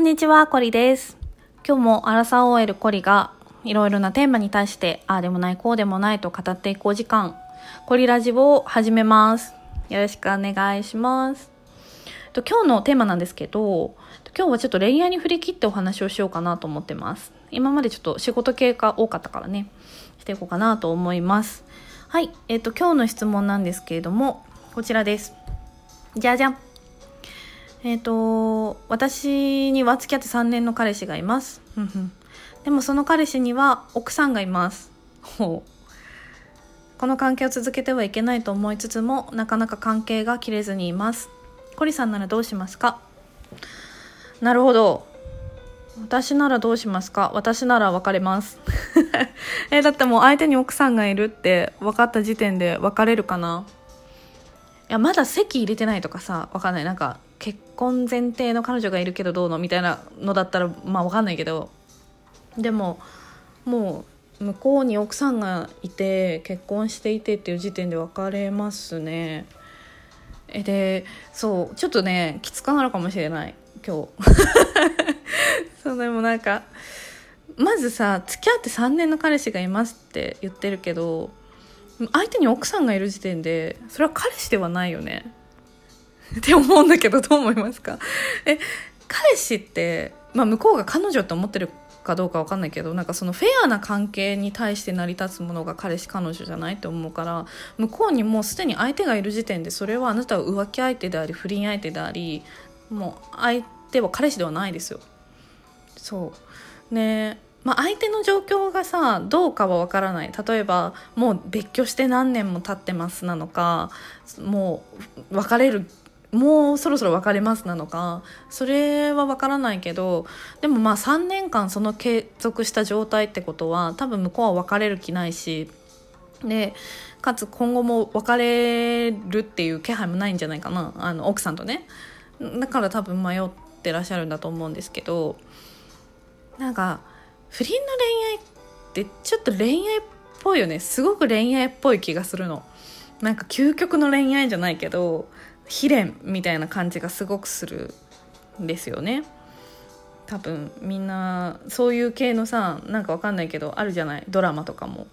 こんにちは、コリです。今日もアラサー OL コリがいろいろなテーマに対して、ああでもない、こうでもないと語っていこう時間、コリラジオを始めます。よろしくお願いします。と今日のテーマなんですけど、今日はちょっと恋愛に振り切ってお話をしようかなと思ってます。今までちょっと仕事系が多かったからね、していこうかなと思います。はい、えっ、と、今日の質問なんですけれども、こちらです。じゃじゃん。えっ、と、私には付き合って3年の彼氏がいます。でもその彼氏には奥さんがいます。ほう。この関係を続けてはいけないと思いつつも、なかなか関係が切れずにいます。コリさんならどうしますか？なるほど。私ならどうしますか？私なら別れます。え、だってもう相手に奥さんがいるって分かった時点で別れるかな？いや、まだ籍入れてないとかさ、わかんない。なんか、結婚前提の彼女がいるけどどうのみたいなのだったら、まあわかんないけど、でも、もう、向こうに奥さんがいて、結婚していてっていう時点で別れますね。え、で、そう、ちょっとね、きつくなるかもしれない。今日。そう、でもなんか、まずさ、付き合って3年の彼氏がいますって言ってるけど、相手に奥さんがいる時点でそれは彼氏ではないよね って思うんだけどどう思いますか？え彼氏って、まあ、向こうが彼女って思ってるかどうかわかんないけどなんかそのフェアな関係に対して成り立つものが彼氏彼女じゃないって思うから向こうにもうすでに相手がいる時点でそれはあなたは浮気相手であり不倫相手でありもう相手は彼氏ではないですよ。そう。ねまあ、相手の状況がさどうかはわからない。例えばもう別居して何年も経ってますなのかもう別れるもうそろそろ別れますなのかそれはわからないけどでもまあ3年間その継続した状態ってことは多分向こうは別れる気ないしでかつ今後も別れるっていう気配もないんじゃないかなあの奥さんとね。だから多分迷ってらっしゃるんだと思うんですけどなんか不倫の恋愛ってちょっと恋愛っぽいよね。すごく恋愛っぽい気がするの。なんか究極の恋愛じゃないけど悲恋みたいな感じがすごくするんですよね。多分みんなそういう系のさなんかわかんないけどあるじゃない？ドラマとかも。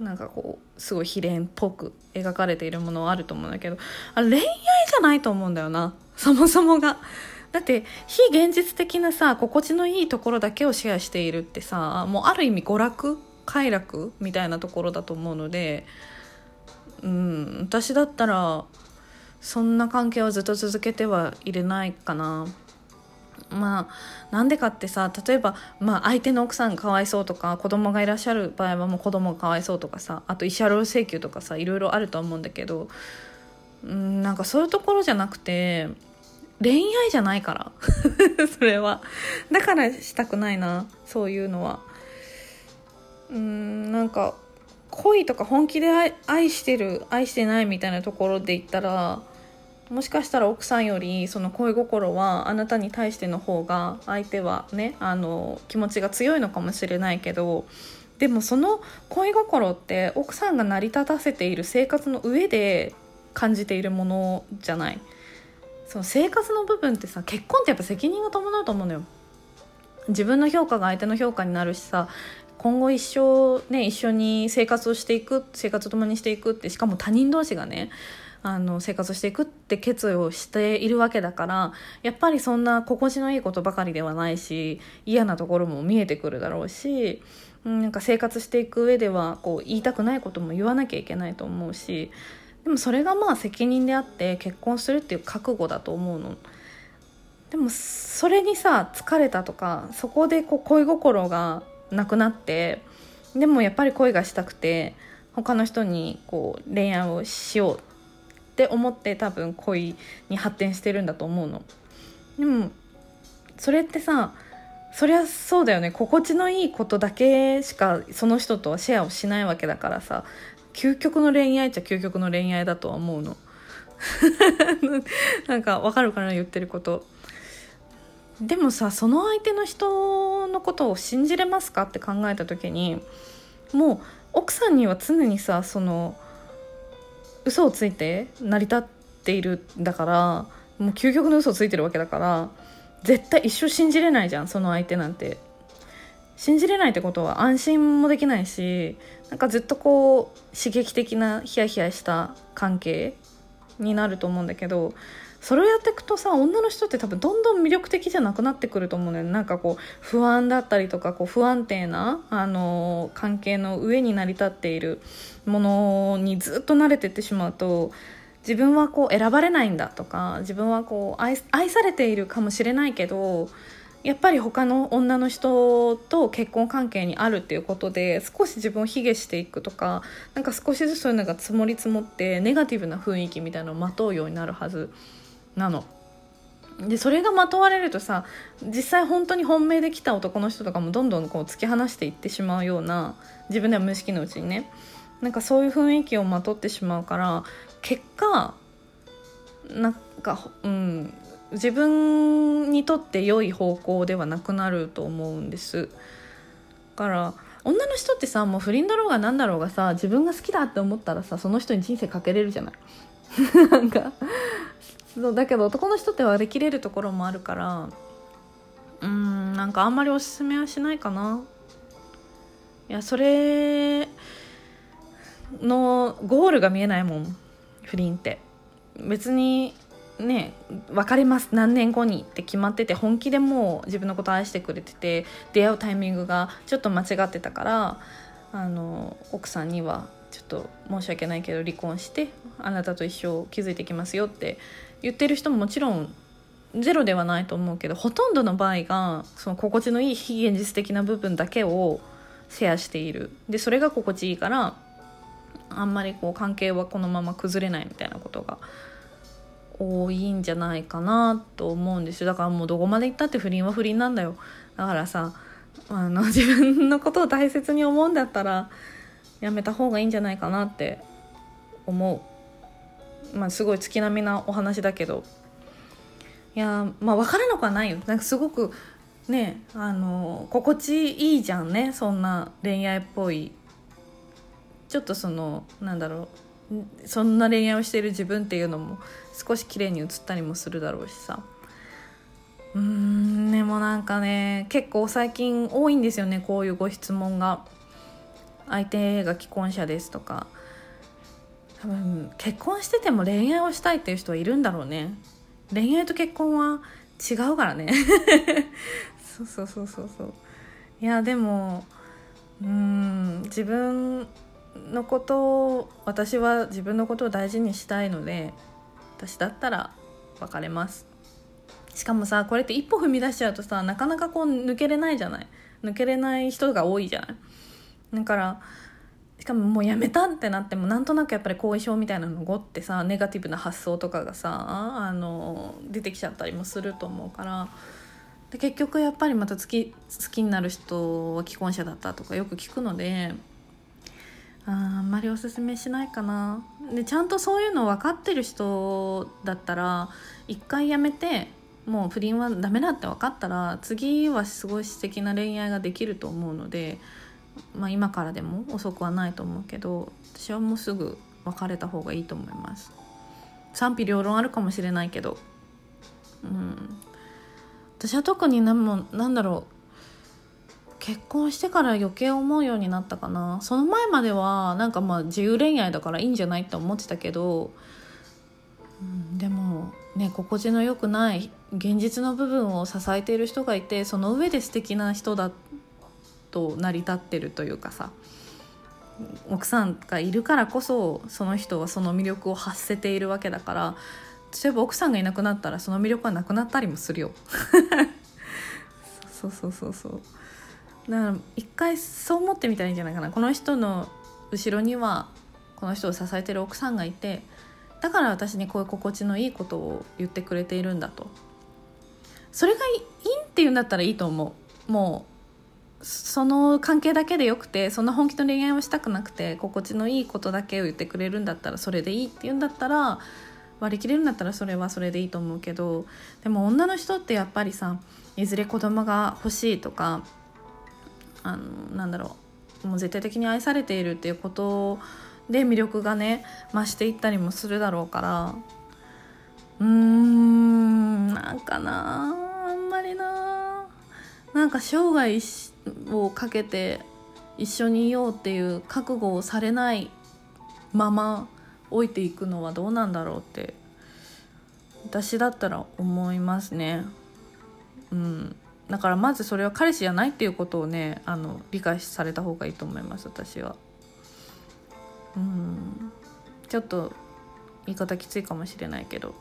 なんかこうすごい悲恋っぽく描かれているものはあると思うんだけど。あ恋愛じゃないと思うんだよな。そもそもが。だって非現実的なさ心地のいいところだけをシェアしているってさもうある意味娯楽？快楽？みたいなところだと思うので。うん私だったらそんな関係はずっと続けてはいれないかな。まあなんでかってさ例えば、まあ、相手の奥さんがかわいそうとか子供がいらっしゃる場合はもう子供がかわいそうとかさあと慰謝料請求とかさいろいろあると思うんだけどうんなんかそういうところじゃなくて恋愛じゃないから。それは。だからしたくないなそういうのは。うんなんか恋とか本気で愛愛してる愛してないみたいなところで言ったらもしかしたら奥さんよりその恋心はあなたに対しての方が相手はねあの気持ちが強いのかもしれないけどでもその恋心って奥さんが成り立たせている生活の上で感じているものじゃない。その生活の部分ってさ結婚ってやっぱ責任が伴うと思うのよ。自分の評価が相手の評価になるしさ今後一生ね一緒に生活をしていく生活を共にしていくってしかも他人同士がねあの生活していくって決意をしているわけだからやっぱりそんな心地のいいことばかりではないし嫌なところも見えてくるだろうしなんか生活していく上ではこう言いたくないことも言わなきゃいけないと思うしでもそれがまあ責任であって結婚するっていう覚悟だと思うの。でもそれにさ疲れたとかそこでこう恋心がなくなってでもやっぱり恋がしたくて他の人にこう恋愛をしようって思って多分恋に発展してるんだと思うの。でもそれってさそりゃそうだよね。心地のいいことだけしかその人とはシェアをしないわけだからさ。究極の恋愛っちゃ究極の恋愛だとは思うの。なんかわかるかな言ってること。でもさその相手の人のことを信じれますかって考えた時にもう奥さんには常にさその嘘をついて成り立っているんだからもう究極の嘘をついてるわけだから絶対一生信じれないじゃんその相手なんて。信じれないってことは安心もできないしなんかずっとこう刺激的なヒヤヒヤした関係になると思うんだけどそれをやっていくとさ女の人って多分どんどん魅力的じゃなくなってくると思うのよ。なんかこう不安だったりとかこう不安定な、あの関係の上に成り立っているものにずっと慣れていってしまうと自分はこう選ばれないんだとか自分はこう愛愛されているかもしれないけどやっぱり他の女の人と結婚関係にあるっていうことで少し自分を卑下していくとかなんか少しずつそういうのが積もり積もってネガティブな雰囲気みたいなのをまとうようになるはずなの。でそれがまとわれるとさ実際本当に本命で来た男の人とかもどんどんこう突き放していってしまうような自分では無意識のうちにねなんかそういう雰囲気をまとってしまうから結果なんかうん自分にとって良い方向ではなくなると思うんです。から女の人ってさもう不倫だろうが何だろうがさ自分が好きだって思ったらさその人に人生かけれるじゃない。なんかそうだけど男の人って割り切れるところもあるからうんなんかあんまりおすすめはしないかな。いやそれのゴールが見えないもん不倫って。別にね別れます何年後にって決まってて本気でもう自分のこと愛してくれてて出会うタイミングがちょっと間違ってたからあの奥さんにはちょっと申し訳ないけど離婚してあなたと一生築いていきますよって言ってる人ももちろんゼロではないと思うけどほとんどの場合がその心地のいい非現実的な部分だけをシェアしている。でそれが心地いいからあんまりこう関係はこのまま崩れないみたいなことが多いんじゃないかなと思うんですよ。だからもうどこまで行ったって不倫は不倫なんだよ。だからさあの 自分のことを大切に思うんだったらやめた方がいいんじゃないかなって思う。まあすごい月並みなお話だけど。いやまあ分からなくはないよ。なんかすごくねあの心地いいじゃんね。そんな恋愛っぽい。ちょっとそのなんだろう。そんな恋愛をしている自分っていうのも少し綺麗に映ったりもするだろうしさ。うんでもなんかね結構最近多いんですよねこういうご質問が。相手が既婚者ですとか。多分結婚してても恋愛をしたいっていう人はいるんだろうね。恋愛と結婚は違うからね。そうそうそうそうそう。いやでもうん自分のことを私は自分のことを大事にしたいので私だったら別れます。しかもさこれって一歩踏み出しちゃうとさなかなかこう抜けれないじゃない？抜けれない人が多いじゃない？だからしかももうやめたってなってもなんとなくやっぱり後遺症みたいなのごってさネガティブな発想とかがさあの出てきちゃったりもすると思うから。で結局やっぱりまた好き好きになる人は既婚者だったとかよく聞くのでああんまりおすすめしないかな。でちゃんとそういうの分かってる人だったら一回やめてもう不倫はダメだって分かったら次はすごい素敵な恋愛ができると思うので、まあ、今からでも遅くはないと思うけど私はもうすぐ別れた方がいいと思います。賛否両論あるかもしれないけど。うん。私は特に何もなんだろう。結婚してから余計思うようになったかな。その前まではなんかまあ自由恋愛だからいいんじゃないって思ってたけど、うん、でもね心地の良くない現実の部分を支えている人がいてその上で素敵な人だと成り立ってるというかさ奥さんがいるからこそその人はその魅力を発せているわけだから例えば奥さんがいなくなったらその魅力はなくなったりもするよ。そうそうそうそう。だから一回そう思ってみたらいいんじゃないかな。この人の後ろにはこの人を支えてる奥さんがいてだから私にこういう心地のいいことを言ってくれているんだと。それがいいんって言うんだったらいいと思う。もうその関係だけでよくてそんな本気の恋愛をしたくなくて心地のいいことだけを言ってくれるんだったらそれでいいって言うんだったら割り切れるんだったらそれはそれでいいと思うけどでも女の人ってやっぱりさいずれ子供が欲しいとかあのなんだろう。もう絶対的に愛されているっていうことで魅力がね増していったりもするだろうから。うーんなんかなあんまりななんか生涯をかけて一緒にいようっていう覚悟をされないまま置いていくのはどうなんだろうって私だったら思いますね。うん。だからまずそれは彼氏じゃないっていうことをねあの理解された方がいいと思います私は。うん。ちょっと言い方きついかもしれないけど。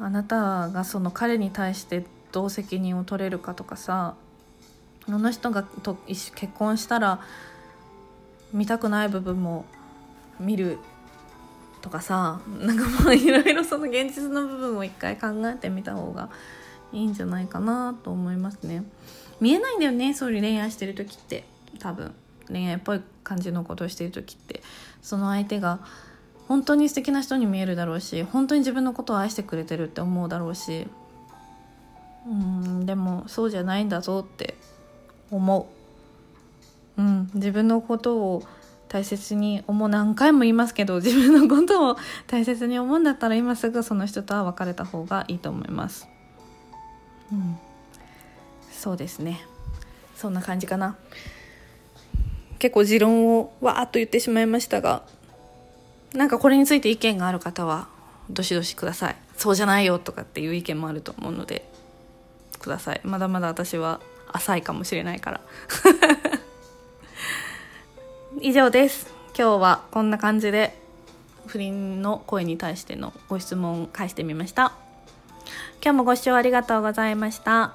あなたがその彼に対してどう責任を取れるかとかさあの人がと結婚したら見たくない部分も見るとかさなんかまあいろいろその現実の部分を一回考えてみた方がいいんじゃないかなと思いますね。見えないんだよねそういう恋愛してる時って。多分。恋愛っぽい感じのことをしてる時って。その相手が本当に素敵な人に見えるだろうし本当に自分のことを愛してくれてるって思うだろうし。うんでもそうじゃないんだぞって思う、うん、自分のことを大切に思う。何回も言いますけど自分のことを大切に思うんだったら今すぐその人とは別れた方がいいと思います。うん。そうですね。そんな感じかな。結構持論をわーっと言ってしまいましたがなんかこれについて意見がある方はどしどしください。そうじゃないよとかっていう意見もあると思うのでください。まだまだ私は浅いかもしれないから。以上です。今日はこんな感じで不倫の声に対してのご質問を返してみました。今日もご視聴ありがとうございました。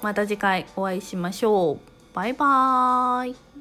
また次回お会いしましょう。バイバーイ。